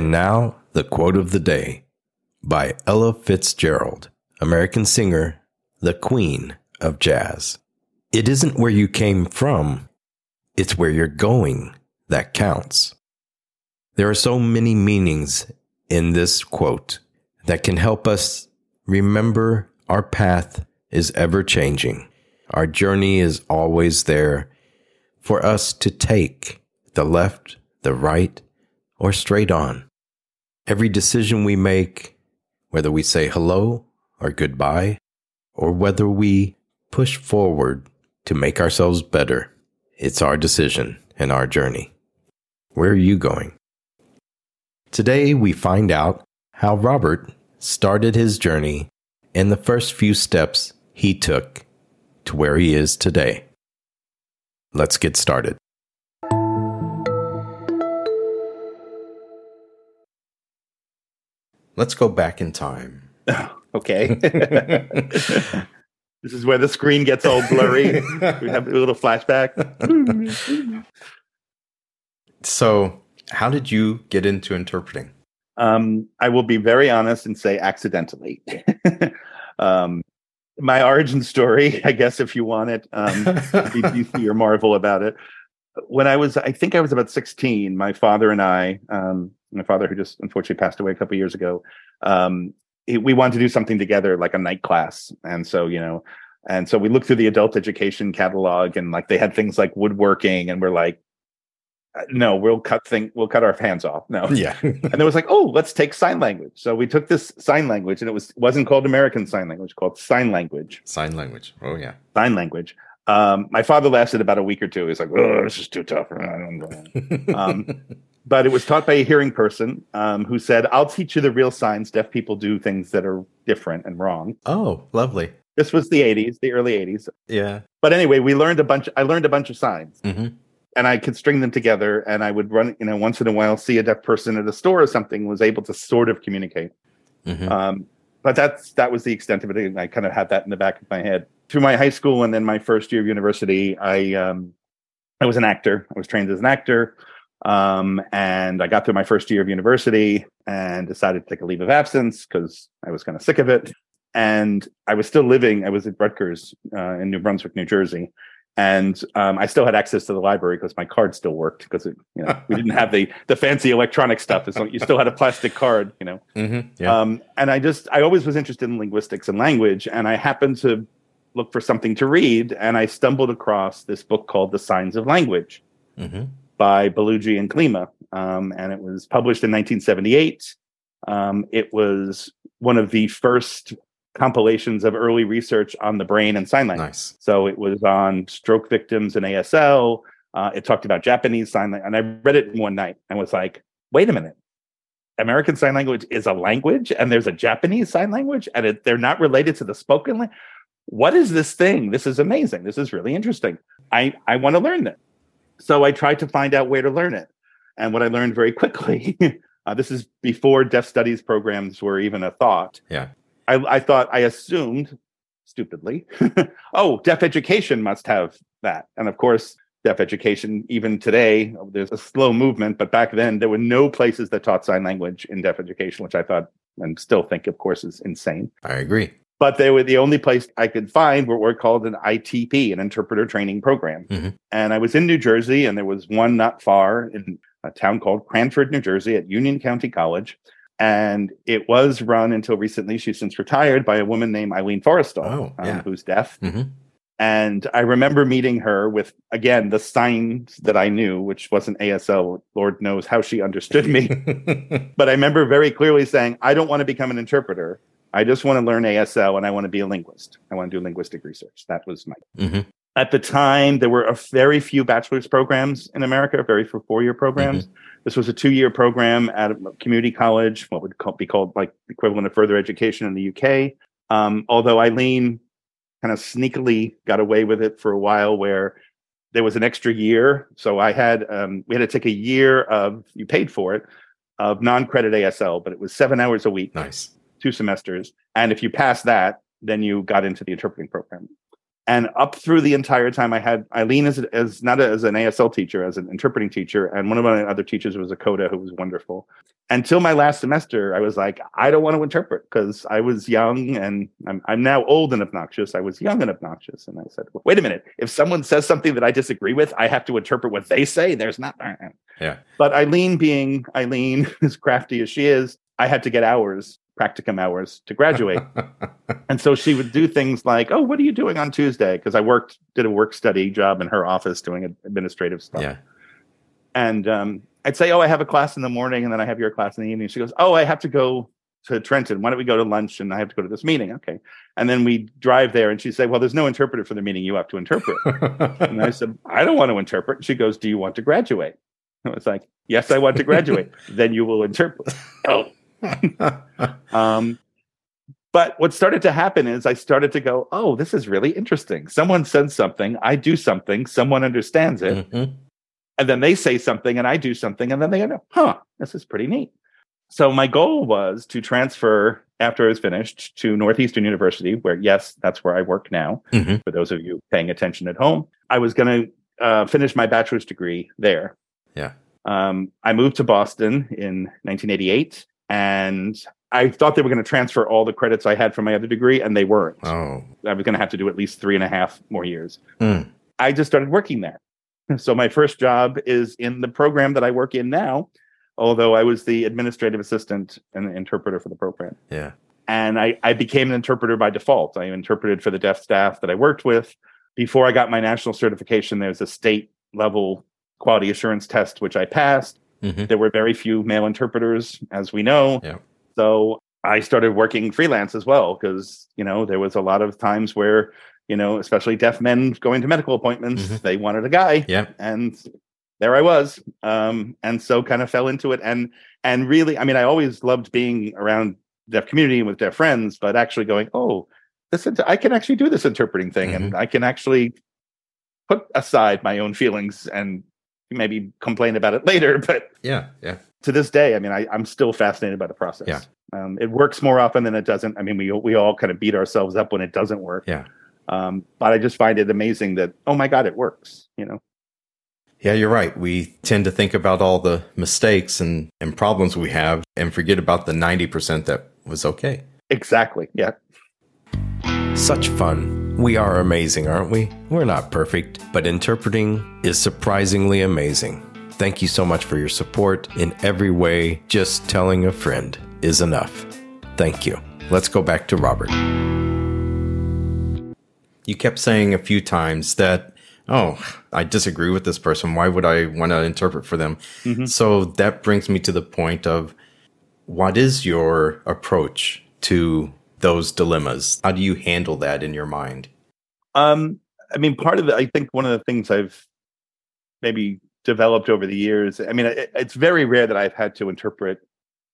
And now, the quote of the day by Ella Fitzgerald, American singer, the queen of jazz. It isn't where you came from, it's where you're going that counts. There are so many meanings in this quote that can help us remember our path is ever changing. Our journey is always there for us to take the left, the right, or straight on. Every decision we make, whether we say hello or goodbye, or whether we push forward to make ourselves better, it's our decision and our journey. Where are you going? Today, we find out how Robert started his journey and the first few steps he took to where he is today. Let's get started. Let's go back in time. okay. this is where the screen gets all blurry. we have a little flashback. so, how did you get into interpreting? Um, I will be very honest and say accidentally. um, my origin story, I guess, if you want it, um, be DC or Marvel about it. When I was, I think I was about 16, my father and I, um, my father, who just unfortunately passed away a couple years ago, um, he, we wanted to do something together, like a night class. And so, you know, and so we looked through the adult education catalog and like they had things like woodworking and we're like, uh, no, we'll cut thing, we'll cut our hands off. No. Yeah. and then it was like, oh, let's take sign language. So we took this sign language and it was, wasn't called American sign language, called sign language. Sign language. Oh yeah. Sign language. Um, my father lasted about a week or two. He's like, oh, this is too tough. um, but it was taught by a hearing person um, who said, I'll teach you the real signs. Deaf people do things that are different and wrong. Oh, lovely. This was the 80s, the early 80s. Yeah. But anyway, we learned a bunch. I learned a bunch of signs. Mm-hmm. And I could string them together, and I would run, you know, once in a while, see a deaf person at a store or something, was able to sort of communicate. Mm-hmm. Um, but that's that was the extent of it. And I kind of had that in the back of my head through my high school and then my first year of university. I um, I was an actor. I was trained as an actor. Um, and I got through my first year of university and decided to take a leave of absence because I was kind of sick of it. And I was still living, I was at Rutgers uh, in New Brunswick, New Jersey. And um, I still had access to the library because my card still worked because you know we didn't have the the fancy electronic stuff. Like you still had a plastic card, you know. Mm-hmm. Yeah. Um, and I just I always was interested in linguistics and language, and I happened to look for something to read, and I stumbled across this book called The Signs of Language. Mm-hmm. By Bellugi and Klima, um, and it was published in 1978. Um, it was one of the first compilations of early research on the brain and sign language. Nice. So it was on stroke victims and ASL. Uh, it talked about Japanese sign language, and I read it one night and was like, "Wait a minute, American Sign Language is a language, and there's a Japanese Sign Language, and it, they're not related to the spoken language. What is this thing? This is amazing. This is really interesting. I I want to learn this." So I tried to find out where to learn it, and what I learned very quickly. uh, this is before deaf studies programs were even a thought. Yeah. I, I thought I assumed stupidly, oh, deaf education must have that. And of course, deaf education, even today, there's a slow movement, but back then there were no places that taught sign language in deaf education, which I thought and still think, of course, is insane. I agree. But they were the only place I could find were, were called an ITP, an interpreter training program. Mm-hmm. And I was in New Jersey, and there was one not far in a town called Cranford, New Jersey, at Union County College and it was run until recently. She's since retired by a woman named Eileen Forestal, Oh, um, who's deaf. Mm-hmm. And I remember meeting her with again the signs that I knew, which wasn't ASL. Lord knows how she understood me, but I remember very clearly saying, "I don't want to become an interpreter. I just want to learn ASL, and I want to be a linguist. I want to do linguistic research." That was my. mm-hmm. at the time there were a very few bachelor's programs in America, very few four year programs. Mm-hmm. This was a two year program at a community college, what would be called like equivalent of further education in the UK. Um, although Eileen kind of sneakily got away with it for a while, where there was an extra year. So I had um, we had to take a year of you paid for it of non credit ASL, but it was seven hours a week. Nice. Two semesters, and if you pass that, then you got into the interpreting program. And up through the entire time i had eileen as, as not as an asl teacher as an interpreting teacher and one of my other teachers was a coda who was wonderful. Until my last semester i was like i don't want to interpret because i was young and I'm, I'm now old and obnoxious. I was young and obnoxious and i said well, wait a minute. If someone says something that i disagree with i have to interpret what they say. There's not yeah. But eileen being eileen as crafty as she is i had to get hours practicum hours to graduate. and so she would do things like, "Oh, what are you doing on Tuesday?" Because I worked, did a work study job in her office doing administrative stuff. Yeah. And um, I'd say, "Oh, I have a class in the morning, and then I have your class in the evening." She goes, "Oh, I have to go to Trenton. Why don't we go to lunch? And I have to go to this meeting." Okay. And then we drive there, and she'd say, "Well, there's no interpreter for the meeting. You have to interpret." and I said, "I don't want to interpret." She goes, "Do you want to graduate?" I was like, "Yes, I want to graduate." then you will interpret. oh um, but what started to happen is I started to go, oh, this is really interesting. Someone says something, I do something, someone understands it. Mm-hmm. And then they say something and I do something, and then they go, huh, this is pretty neat. So my goal was to transfer after I was finished to Northeastern University, where, yes, that's where I work now. Mm-hmm. For those of you paying attention at home, I was going to uh, finish my bachelor's degree there. Yeah. Um, I moved to Boston in 1988 and I thought they were going to transfer all the credits I had from my other degree, and they weren't. Oh, I was going to have to do at least three and a half more years. Mm. I just started working there. So my first job is in the program that I work in now, although I was the administrative assistant and the interpreter for the program. Yeah. And I, I became an interpreter by default. I interpreted for the deaf staff that I worked with. Before I got my national certification, there's a state level quality assurance test, which I passed. Mm-hmm. There were very few male interpreters, as we know. Yeah. So I started working freelance as well because, you know, there was a lot of times where, you know, especially deaf men going to medical appointments, mm-hmm. they wanted a guy. Yeah. And there I was. Um, and so kind of fell into it. And and really, I mean, I always loved being around deaf community and with deaf friends, but actually going, oh, this I can actually do this interpreting thing mm-hmm. and I can actually put aside my own feelings and maybe complain about it later, but yeah, yeah. To this day, I mean, I, I'm still fascinated by the process. Yeah. Um, it works more often than it doesn't. I mean, we we all kind of beat ourselves up when it doesn't work. Yeah. Um, but I just find it amazing that oh my god, it works. You know. Yeah, you're right. We tend to think about all the mistakes and, and problems we have and forget about the 90% that was okay. Exactly. Yeah. Such fun. We are amazing, aren't we? We're not perfect, but interpreting is surprisingly amazing. Thank you so much for your support in every way. Just telling a friend is enough. Thank you. Let's go back to Robert. You kept saying a few times that, oh, I disagree with this person. Why would I want to interpret for them? Mm-hmm. So that brings me to the point of what is your approach to those dilemmas? How do you handle that in your mind? Um, I mean, part of the, I think one of the things I've maybe developed over the years, I mean, it, it's very rare that I've had to interpret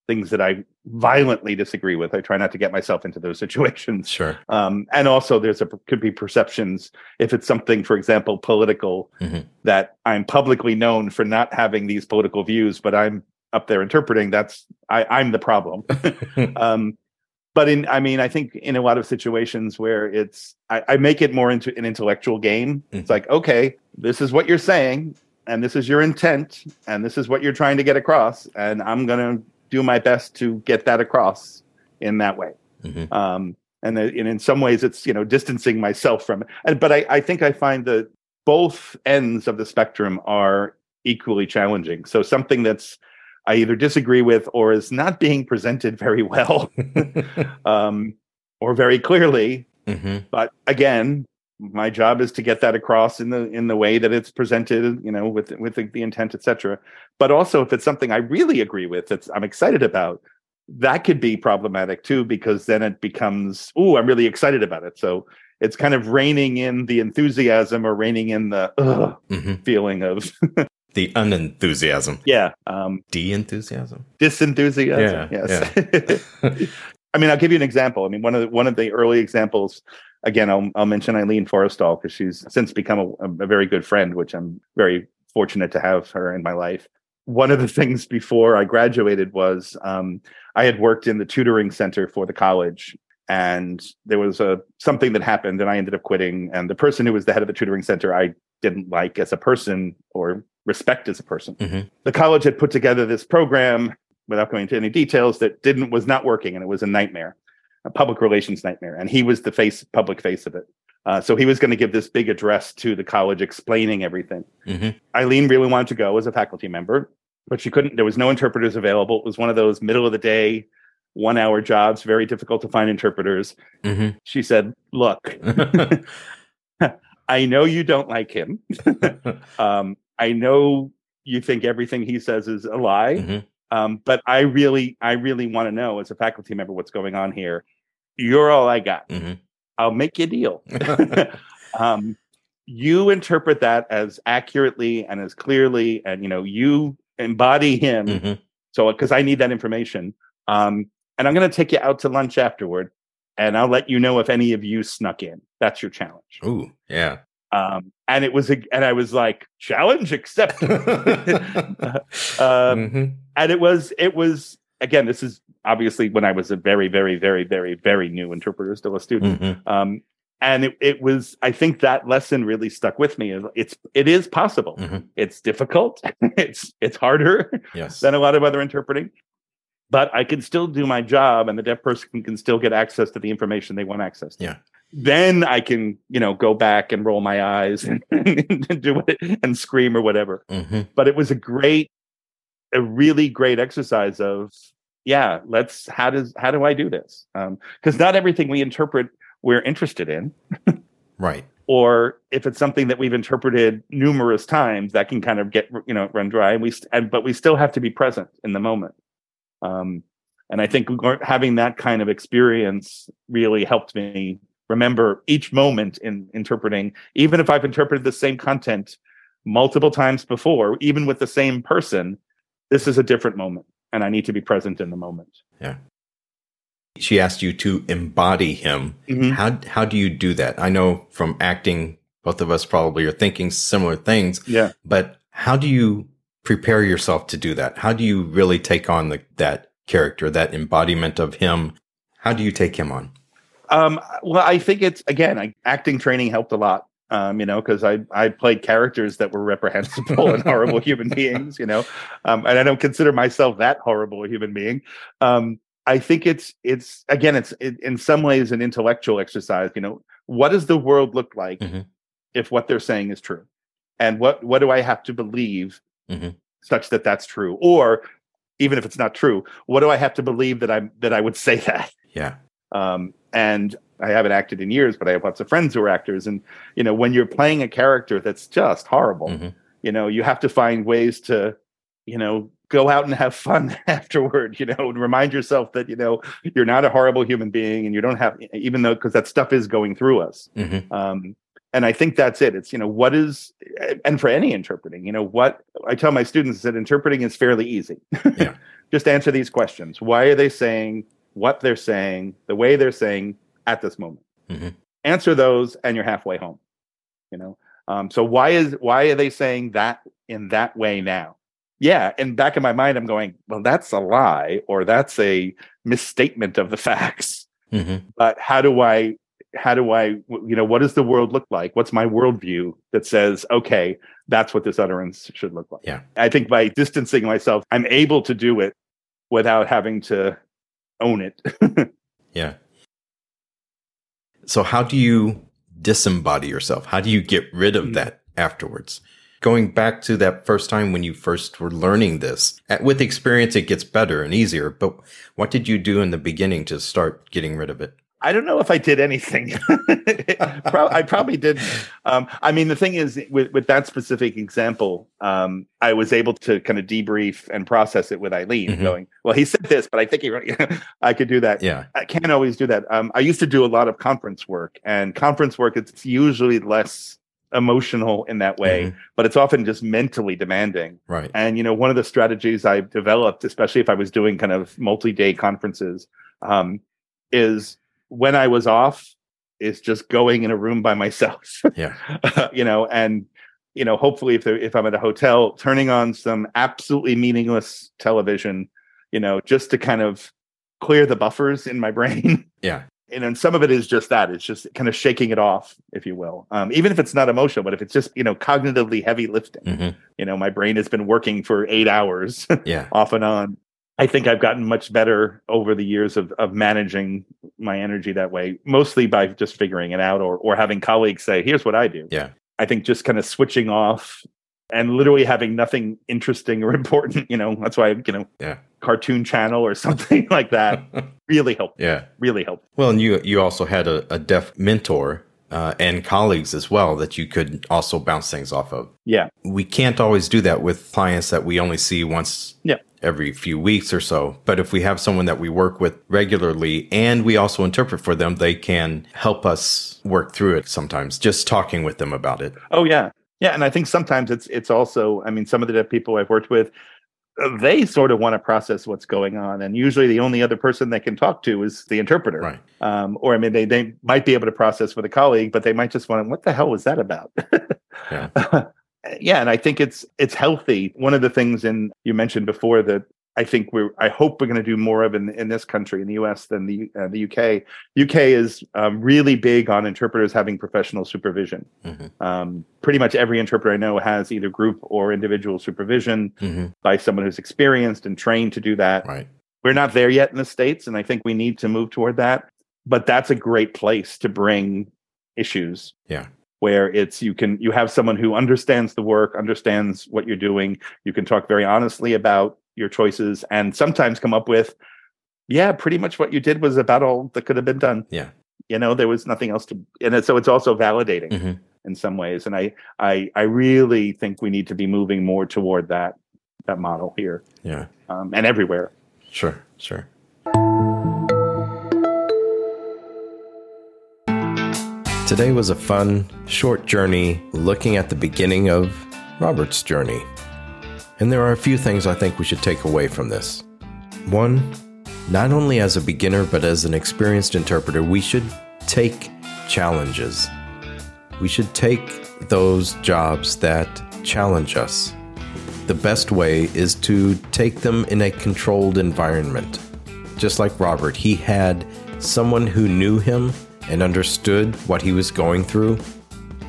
things that I violently disagree with. I try not to get myself into those situations. Sure. Um, and also, there's a could be perceptions if it's something, for example, political, mm-hmm. that I'm publicly known for not having these political views, but I'm up there interpreting. That's I, I'm the problem. um, but in i mean i think in a lot of situations where it's i, I make it more into an intellectual game mm-hmm. it's like okay this is what you're saying and this is your intent and this is what you're trying to get across and i'm going to do my best to get that across in that way mm-hmm. um, and, the, and in some ways it's you know distancing myself from it and, but I, I think i find that both ends of the spectrum are equally challenging so something that's I either disagree with or is not being presented very well um, or very clearly. Mm-hmm. But again, my job is to get that across in the in the way that it's presented, you know, with with the, the intent, etc. But also, if it's something I really agree with, that I'm excited about, that could be problematic too, because then it becomes, oh, I'm really excited about it. So it's kind of reining in the enthusiasm or reining in the ugh hmm feeling of The unenthusiasm. yeah um De enthusiasm. disenthusiasm Yeah, yes i mean i'll give you an example i mean one of the one of the early examples again i'll, I'll mention eileen forestal because she's since become a, a very good friend which i'm very fortunate to have her in my life one of the things before i graduated was um, i had worked in the tutoring center for the college and there was a something that happened and i ended up quitting. And the person who was the head of the tutoring center i didn't like as a person or respect as a person. Mhm. the college had put together this program without going into any details that didn't was not working and it was a nightmare a public relations nightmare. And he was the face public face of it. Uh, so he was going to give this big address to the college explaining everything. Hmm eileen really wanted to go as a faculty member but she couldn't. There was no interpreters available. It was one of those middle of the day one hour jobs very difficult to find interpreters. Hmm she said look i know you don't like him. Um, i know you think everything he says is a lie Mhm. um, but i really i really want to know as a faculty member what's going on here. You're all i got. Mhm. i'll make you a deal. Um, you interpret that as accurately and as clearly and you know you embody him. Mhm. so because i need that information. Um, and i'm going to take you out to lunch afterward and i'll let you know if any of you snuck in that's your challenge Ooh, yeah. um, and it was a, and i was like challenge accepted um, Mhm. and it was it was again this is obviously when i was a very very very very very new interpreter still a student Mhm. um, and it, it was i think that lesson really stuck with me it's it is possible Mhm. it's difficult it's it's harder Yes. than a lot of other interpreting but i can still do my job and the deaf person can still get access to the information they want access to Yeah. then i can you know go back and roll my eyes and, do it and scream or whatever Mhm. but it was a great a really great exercise of yeah let's how does how do i do this because not everything we interpret we're interested in Right. or if it's something that we've interpreted numerous times that can kind of get you know run dry and we st- and but we still have to be present in the moment um and i think having that kind of experience really helped me remember each moment in interpreting even if i've interpreted the same content multiple times before even with the same person this is a different moment and i need to be present in the moment Yeah. She asked you to embody him. How how do you do that? I know from acting, both of us probably are thinking similar things, yeah but how do you prepare yourself to do that? How do you really take on the, that character, that embodiment of him? How do you take him on? Um, well, I think it's again, I, acting training helped a lot. Um, you know, because I I played characters that were reprehensible and horrible human beings. You know, um, and I don't consider myself that horrible a human being. Um, I think it's it's again, it's it, in some ways an intellectual exercise. You know, what does the world look like Mhm. if what they're saying is true, and what what do I have to believe Mhm. such that that's true, or even if it's not true, what do I have to believe that I'm that I would say that? Yeah. um, and I haven't acted in years, but I have lots of friends who are actors. And you know, when you're playing a character that's just horrible, Mhm. you know, you have to find ways to, you know, go out and have fun afterward. You know, and remind yourself that you know you're not a horrible human being, and you don't have, even though because that stuff is going through us. Mhm. Um, and I think that's it. It's you know what is, and for any interpreting, you know what I tell my students is that interpreting is fairly easy. Yeah. Just answer these questions. Why are they saying what they're saying, the way they're saying at this moment? Mhm. Answer those, and you're halfway home. You know. Um, so why is why are they saying that in that way now? Yeah, and back in my mind, I'm going, well, that's a lie, or that's a misstatement of the facts Mhm. but how do i how do i you know what does the world look like what's my worldview that says okay that's what this utterance should look like Yeah. i think by distancing myself i'm able to do it without having to own it Yeah. So how do you disembody yourself? How do you get rid of Mm. that afterwards? Going back to that first time when you first were learning this, at- with experience, it gets better and easier. But what did you do in the beginning to start getting rid of it? I don't know if I did anything. I probably did. Um, I mean, the thing is, with, with that specific example, um, I was able to kind of debrief and process it with Eileen, mm-hmm. going, "Well, he said this, but I think he, I could do that." Yeah, I can't always do that. Um, I used to do a lot of conference work, and conference work it's usually less emotional in that way, mm-hmm. but it's often just mentally demanding. Right. And you know, one of the strategies I've developed, especially if I was doing kind of multi-day conferences, um, is when I was off, is just going in a room by myself. Yeah. you know, and you know, hopefully if if I'm at a hotel, turning on some absolutely meaningless television, you know, just to kind of clear the buffers in my brain. Yeah and then some of it is just that it's just kind of shaking it off if you will um, even if it's not emotional but if it's just you know cognitively heavy lifting mm-hmm. you know my brain has been working for eight hours yeah off and on i think i've gotten much better over the years of, of managing my energy that way mostly by just figuring it out or, or having colleagues say here's what i do. Yeah. I think just kind of switching off and literally having nothing interesting or important you know that's why you know yeah. Cartoon channel or something like that really helped. Yeah. Really helped. Well and you you also had a, a deaf mentor uh, and colleagues as well that you could also bounce things off of. Yeah. We can't always do that with clients that we only see once yeah every few weeks or so. But if we have someone that we work with regularly and we also interpret for them, they can help us work through it sometimes, just talking with them about it. Oh, yeah. Yeah, and I think sometimes it's it's also. I mean, some of the people I've worked with, they sort of want to process what's going on, and usually the only other person they can talk to is the interpreter. Right. Um, or I mean, they they might be able to process with a colleague, but they might just want, to "What the hell was that about?" yeah. yeah, and I think it's it's healthy. One of the things, and you mentioned before that I think we're. I hope we're going to do more of in in this country, in the U.S. than the uh, the UK. UK is um, really big on interpreters having professional supervision. Mm-hmm. Um, pretty much every interpreter I know has either group or individual supervision mm-hmm. by someone who's experienced and trained to do that. Right. We're not there yet in the states, and I think we need to move toward that. But that's a great place to bring issues. Yeah where it's you can you have someone who understands the work understands what you're doing. You can talk very honestly about your choices and sometimes come up with yeah pretty much what you did was about all that could have been done. Yeah. You know there was nothing else to and so it's also validating mm-hmm. in some ways. And I, I i really think we need to be moving more toward that that model here. Yeah. Um, and everywhere. Sure sure Today was a fun, short journey looking at the beginning of Robert's journey. And there are a few things I think we should take away from this. One, not only as a beginner, but as an experienced interpreter, we should take challenges. We should take those jobs that challenge us. The best way is to take them in a controlled environment. Just like Robert, he had someone who knew him and understood what he was going through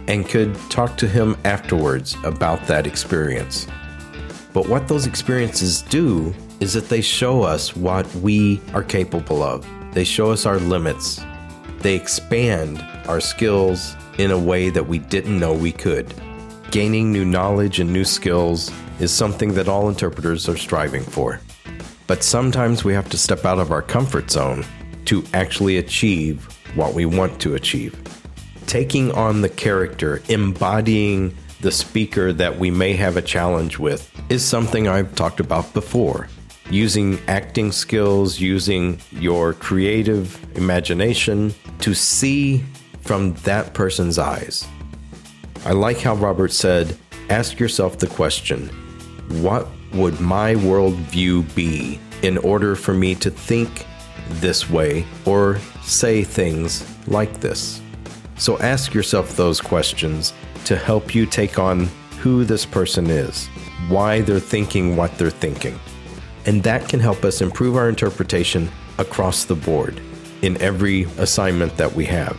and could talk to him afterwards about that experience. But what those experiences do is that they show us what we are capable of. They show us our limits. They expand our skills in a way that we didn't know we could. Gaining new knowledge and new skills is something that all interpreters are striving for. But sometimes we have to step out of our comfort zone to actually achieve what we want to achieve. Taking on the character, embodying the speaker that we may have a challenge with is something I've talked about before. Using acting skills, using your creative imagination to see from that person's eyes. I like how Robert said, ask yourself the question what would my worldview be in order for me to think this way or say things like this? So ask yourself those questions to help you take on who this person is, why they're thinking what they're thinking. And that can help us improve our interpretation across the board in every assignment that we have.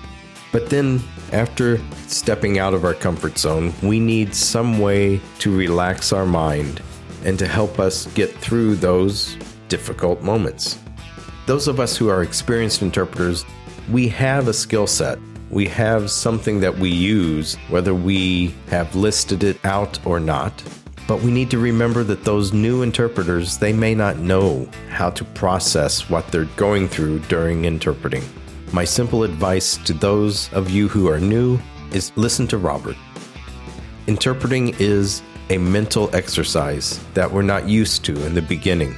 But then, after stepping out of our comfort zone, we need some way to relax our mind and to help us get through those difficult moments. Those of us who are experienced interpreters, we have a skill set we have something that we use, whether we have listed it out or not. But we need to remember that those new interpreters, they may not know how to process what they're going through during interpreting. My simple advice to those of you who are new is listen to Robert. Interpreting is a mental exercise that we're not used to in the beginning.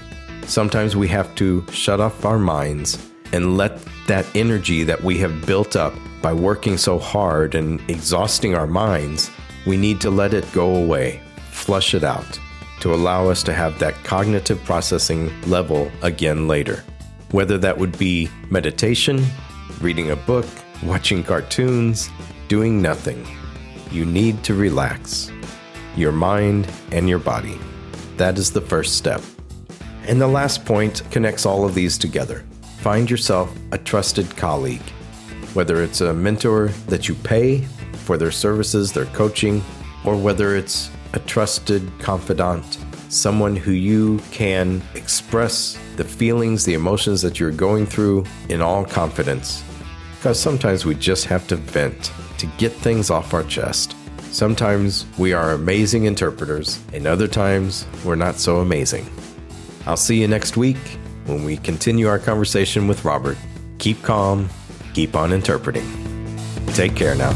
Sometimes we have to shut off our minds and let that energy that we have built up by working so hard and exhausting our minds, we need to let it go away, flush it out, to allow us to have that cognitive processing level again later. Whether that would be meditation, reading a book, watching cartoons, doing nothing. You need to relax your mind and your body. That is the first step. And the last point connects all of these together. Find yourself a trusted colleague, whether it's a mentor that you pay for their services, their coaching, or whether it's a trusted confidant, someone who you can express the feelings, the emotions that you're going through in all confidence. Because sometimes we just have to vent to get things off our chest. Sometimes we are amazing interpreters, and other times we're not so amazing. I'll see you next week when we continue our conversation with Robert. Keep calm, keep on interpreting. Take care now.